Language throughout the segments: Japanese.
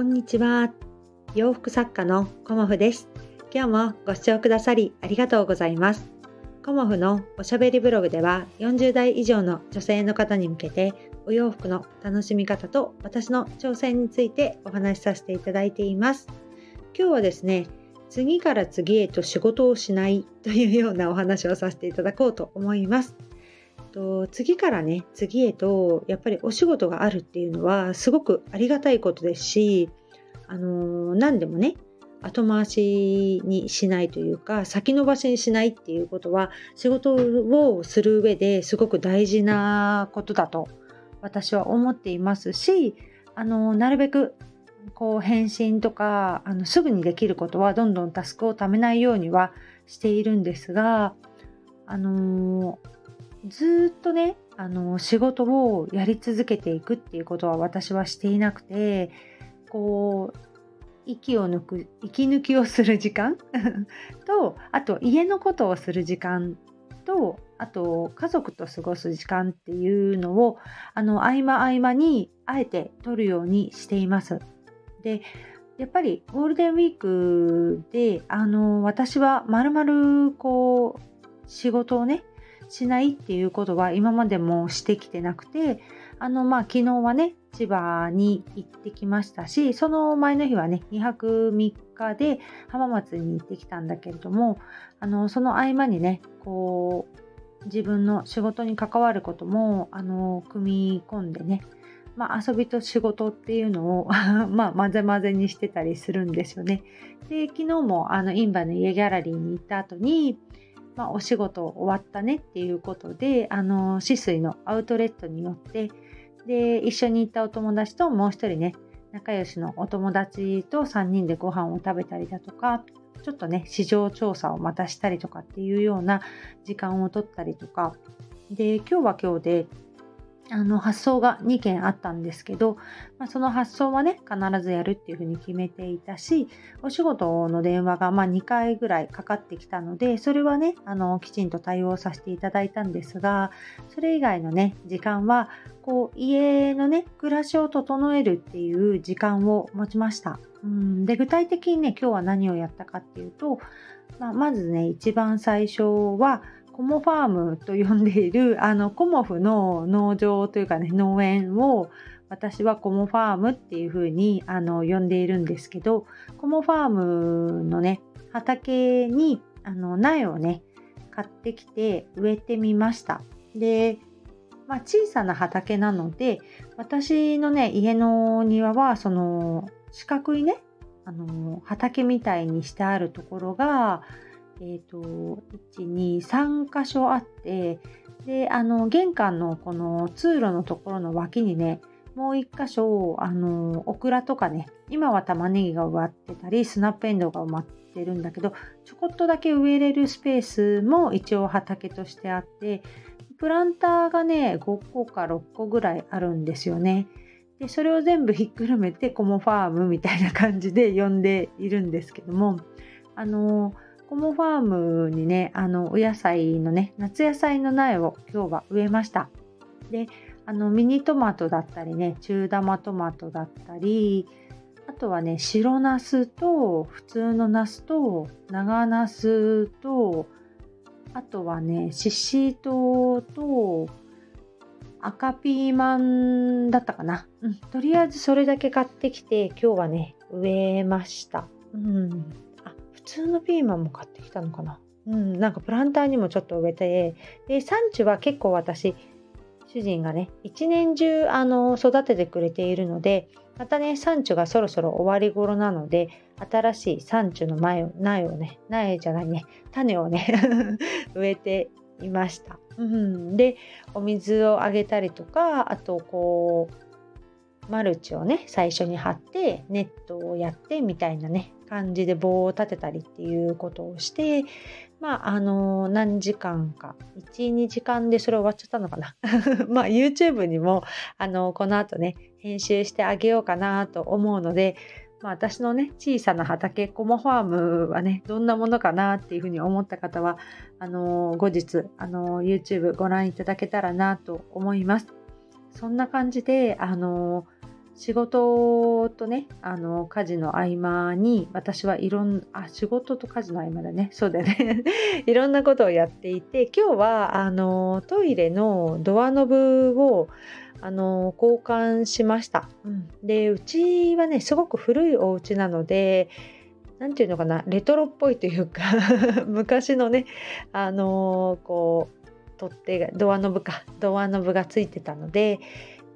こんにちは。洋服作家のコモフです。今日もご視聴くださりありがとうございます。コモフのおしゃべりブログでは40代以上の女性の方に向けてお洋服の楽しみ方と私の挑戦についてお話しさせていただいています。今日はですね、次から次へと仕事をしないというようなお話をさせていただこうと思います。と次からね次へとやっぱりお仕事があるっていうのはすごくありがたいことですし、あのー、何でもね後回しにしないというか先延ばしにしないっていうことは仕事をする上ですごく大事なことだと私は思っていますしあのなるべくこう返信とかあのすぐにできることはどんどんタスクをためないようにはしているんですがあのーずっとねあの仕事をやり続けていくっていうことは私はしていなくてこう息を抜く息抜きをする時間 とあと家のことをする時間とあと家族と過ごす時間っていうのをあの合間合間にあえて取るようにしています。でやっぱりゴールデンウィークであの私はまるまるこう仕事をねしないっていうことは今までもしてきてなくてあのまあ昨日はね千葉に行ってきましたしその前の日はね2泊3日で浜松に行ってきたんだけれどもあのその合間にねこう自分の仕事に関わることもあの組み込んでねまあ、遊びと仕事っていうのを まあ、混ぜ混ぜにしてたりするんですよね。で昨日もあのインバの家ギャラリーに行った後にまあ、お仕事終わったねっていうことであの止水のアウトレットに乗ってで一緒に行ったお友達ともう一人ね仲良しのお友達と3人でご飯を食べたりだとかちょっとね市場調査をまたしたりとかっていうような時間を取ったりとか。で今日は今日であの発送が2件あったんですけど、まあ、その発送はね必ずやるっていうふうに決めていたしお仕事の電話がま2回ぐらいかかってきたのでそれはねあのきちんと対応させていただいたんですがそれ以外のね時間はこう家のね暮らしを整えるっていう時間を持ちました。うんで具体的にね今日は何をやったかっていうと、まあ、まずね一番最初はコモファームと呼んでいる あのコモフの農場というかね農園を私はコモファームっていう風にあの呼んでいるんですけどコモファームのね畑にあの苗をね買ってきて植えてみました。で、まあ、小さな畑なので私のね家の庭はその四角いねあの畑みたいにしてあるところがえっ、ー、と、1、2、3箇所あって、で、あの、玄関のこの通路のところの脇にね、もう1箇所、あの、オクラとかね、今は玉ねぎが植わってたり、スナップエンドウが埋まってるんだけど、ちょこっとだけ植えれるスペースも一応畑としてあって、プランターがね、5個か6個ぐらいあるんですよね。で、それを全部ひっくるめてコモファームみたいな感じで呼んでいるんですけども、あのコモファームにね、あの、お野菜のね、夏野菜の苗を今日は植えました。で、あの、ミニトマトだったりね、中玉トマトだったり、あとはね、白ナスと、普通のナスと、長ナスと、あとはね、シシートと、赤ピーマンだったかな。うん、とりあえずそれだけ買ってきて、今日はね、植えました。うん。普通のピーマンも買ってきたのかな？うん、なんかプランターにもちょっと植えて、で、産地は結構私、主人がね、一年中あの育ててくれているので、またね、産地がそろそろ終わり頃なので、新しい産地の苗を苗をね、苗じゃないね、種をね 植えていました。うん、で、お水をあげたりとか、あとこう、マルチをね、最初に貼って、ネットをやってみたいなね、感じで棒を立てたりっていうことをして、まあ、あの何時間か、1、2時間でそれ終わっちゃったのかな。まあ、YouTube にも、あのこの後ね、編集してあげようかなと思うので、まあ、私のね、小さな畑、コモファームはね、どんなものかなっていうふうに思った方は、あの後日、あの YouTube ご覧いただけたらなと思います。そんな感じで、あの仕事とね、あの、家事の合間に、私はいろん、あ、仕事と家事の合間だね。そうだよね。いろんなことをやっていて、今日は、あの、トイレのドアノブを、あの、交換しました。うん、で、うちはね、すごく古いお家なので、何て言うのかな、レトロっぽいというか 昔のね、あのこう、取っ手が、ドアノブか、ドアノブがついてたので、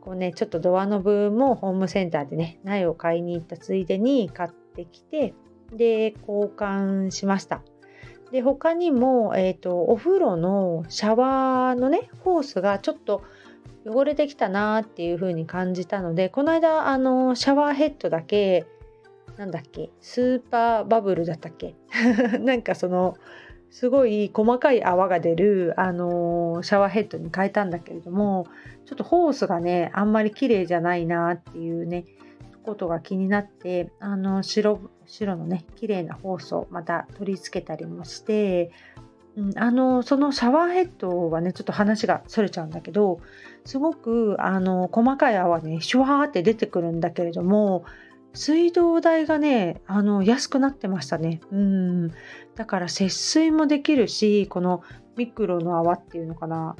こうねちょっとドアノブもホームセンターでね苗を買いに行ったついでに買ってきてで交換しました。で他にも、えーと、お風呂のシャワーのねホースがちょっと汚れてきたなっていう風に感じたのでこの間あのシャワーヘッドだけなんだっけスーパーバブルだったっけ？なんかそのすごい細かい泡が出る、あのー、シャワーヘッドに変えたんだけれどもちょっとホースがねあんまり綺麗じゃないなっていうねことが気になってあの白白のね綺麗なホースをまた取り付けたりもして、うん、あのそのシャワーヘッドはねちょっと話がそれちゃうんだけどすごくあの細かい泡ねシュワーって出てくるんだけれども水道代がね、あの、安くなってましたね。うん。だから節水もできるし、このミクロの泡っていうのかな。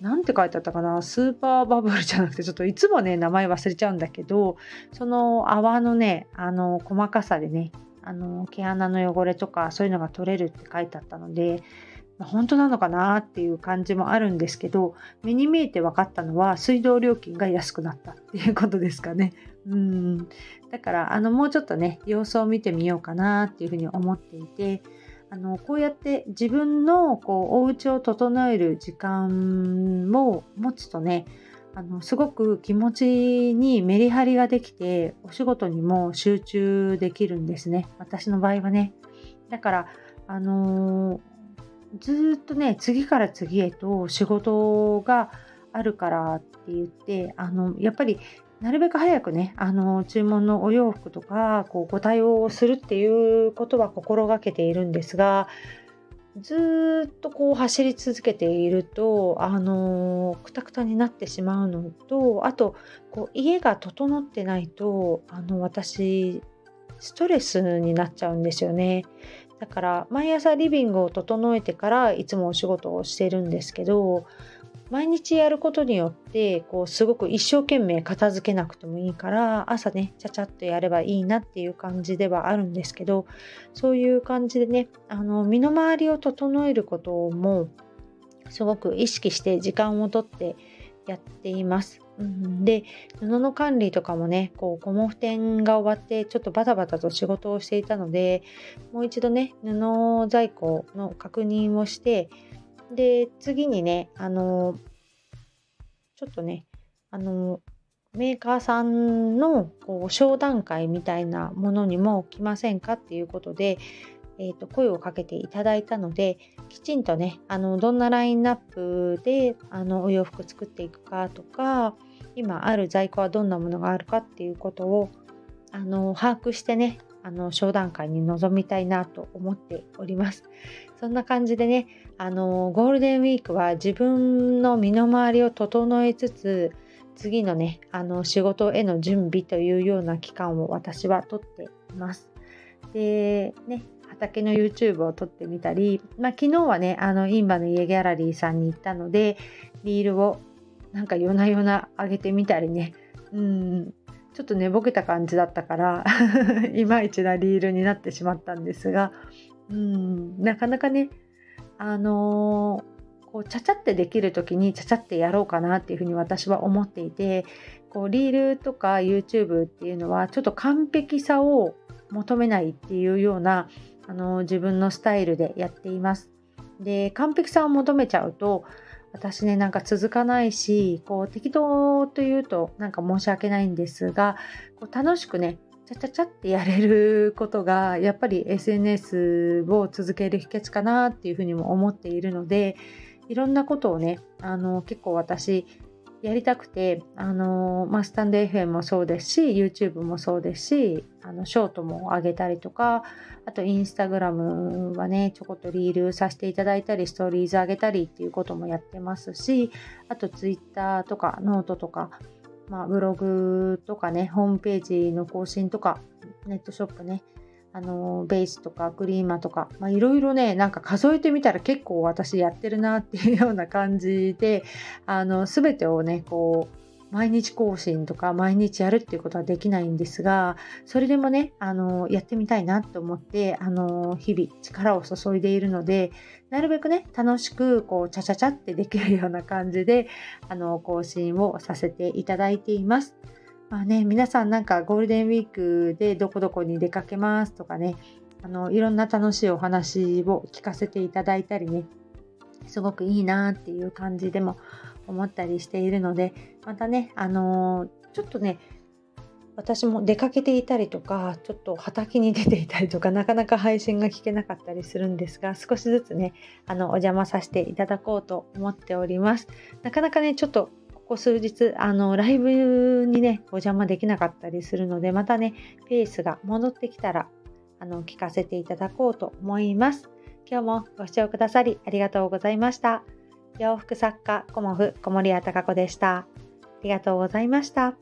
なんて書いてあったかなスーパーバブルじゃなくて、ちょっといつもね、名前忘れちゃうんだけど、その泡のね、あの、細かさでね、あの、毛穴の汚れとかそういうのが取れるって書いてあったので、本当なのかなっていう感じもあるんですけど目に見えて分かったのは水道料金が安くなったっていうことですかね。うん。だからあのもうちょっとね様子を見てみようかなっていうふうに思っていてあのこうやって自分のこうお家を整える時間を持つとねあのすごく気持ちにメリハリができてお仕事にも集中できるんですね。私の場合はね。だからあのーずっとね次から次へと仕事があるからって言ってあのやっぱりなるべく早くねあの注文のお洋服とかこうご対応をするっていうことは心がけているんですがずっとこう走り続けているとあのくたくたになってしまうのとあとこう家が整ってないとあの私ストレスになっちゃうんですよね。だから毎朝リビングを整えてからいつもお仕事をしてるんですけど毎日やることによってこうすごく一生懸命片付けなくてもいいから朝ねちゃちゃっとやればいいなっていう感じではあるんですけどそういう感じでねあの身の回りを整えることもすごく意識して時間をとってやっています。うん、で布の管理とかもねこうコモフ展が終わってちょっとバタバタと仕事をしていたのでもう一度ね布在庫の確認をしてで次にねあのちょっとねあのメーカーさんのこう商談会みたいなものにも来ませんかっていうことでえーと、声をかけていただいたのできちんとねあのどんなラインナップであのお洋服作っていくかとか今ある在庫はどんなものがあるかっていうことをあの把握してねあの商談会に臨みたいなと思っております。そんな感じでねあのゴールデンウィークは自分の身の回りを整えつつ次のねあの仕事への準備というような期間を私はとっています。でね畑の YouTube を撮ってみたり、まあ、昨日はねあのインバの家ギャラリーさんに行ったのでリールをなんか夜な夜な上げてみたりね。うん。ちょっと寝ぼけた感じだったから いまいちなリールになってしまったんですがうん。なかなかねあのー、こうちゃちゃってできる時にちゃちゃってやろうかなっていうふうに私は思っていてこうリールとか YouTube っていうのはちょっと完璧さを求めないっていうようなあの自分のスタイルでやっています。で完璧さを求めちゃうと私ねなんか続かないしこう適当というとなんか申し訳ないんですがこう楽しくねちゃちゃちゃってやれることがやっぱり SNS を続ける秘訣かなっていうふうにも思っているのでいろんなことをねあの結構私やりたくて、あのまあ、スタンド FM もそうですし YouTube もそうですしあのショートも上げたりとかあとインスタグラムはねちょこっとリールさせていただいたりストーリーズ上げたりっていうこともやってますしあと Twitter とかノートとかまあ、ブログとかね、ホームページの更新とか、ネットショップね、あのベースとか Creema とかいろいろねなんか数えてみたら結構私やってるなっていうような感じであの全てをねこう毎日更新とか毎日やるっていうことはできないんですがそれでもねあのやってみたいなと思ってあの日々力を注いでいるのでなるべくね楽しくこうチャチャチャってできるような感じであの更新をさせていただいています。まあね、皆さんなんかゴールデンウィークでどこどこに出かけますとかねあのいろんな楽しいお話を聞かせていただいたりねすごくいいなっていう感じでも思ったりしているのでまたねあのー、ちょっとね私も出かけていたりとかちょっと畑に出ていたりとかなかなか配信が聞けなかったりするんですが少しずつねあのお邪魔させていただこうと思っております。なかなかねちょっとここ数日あのライブにねお邪魔できなかったりするのでまたねペースが戻ってきたらあの聞かせていただこうと思います今日もご視聴くださりありがとうございました。洋服作家コモフ小森屋隆子でした。ありがとうございました。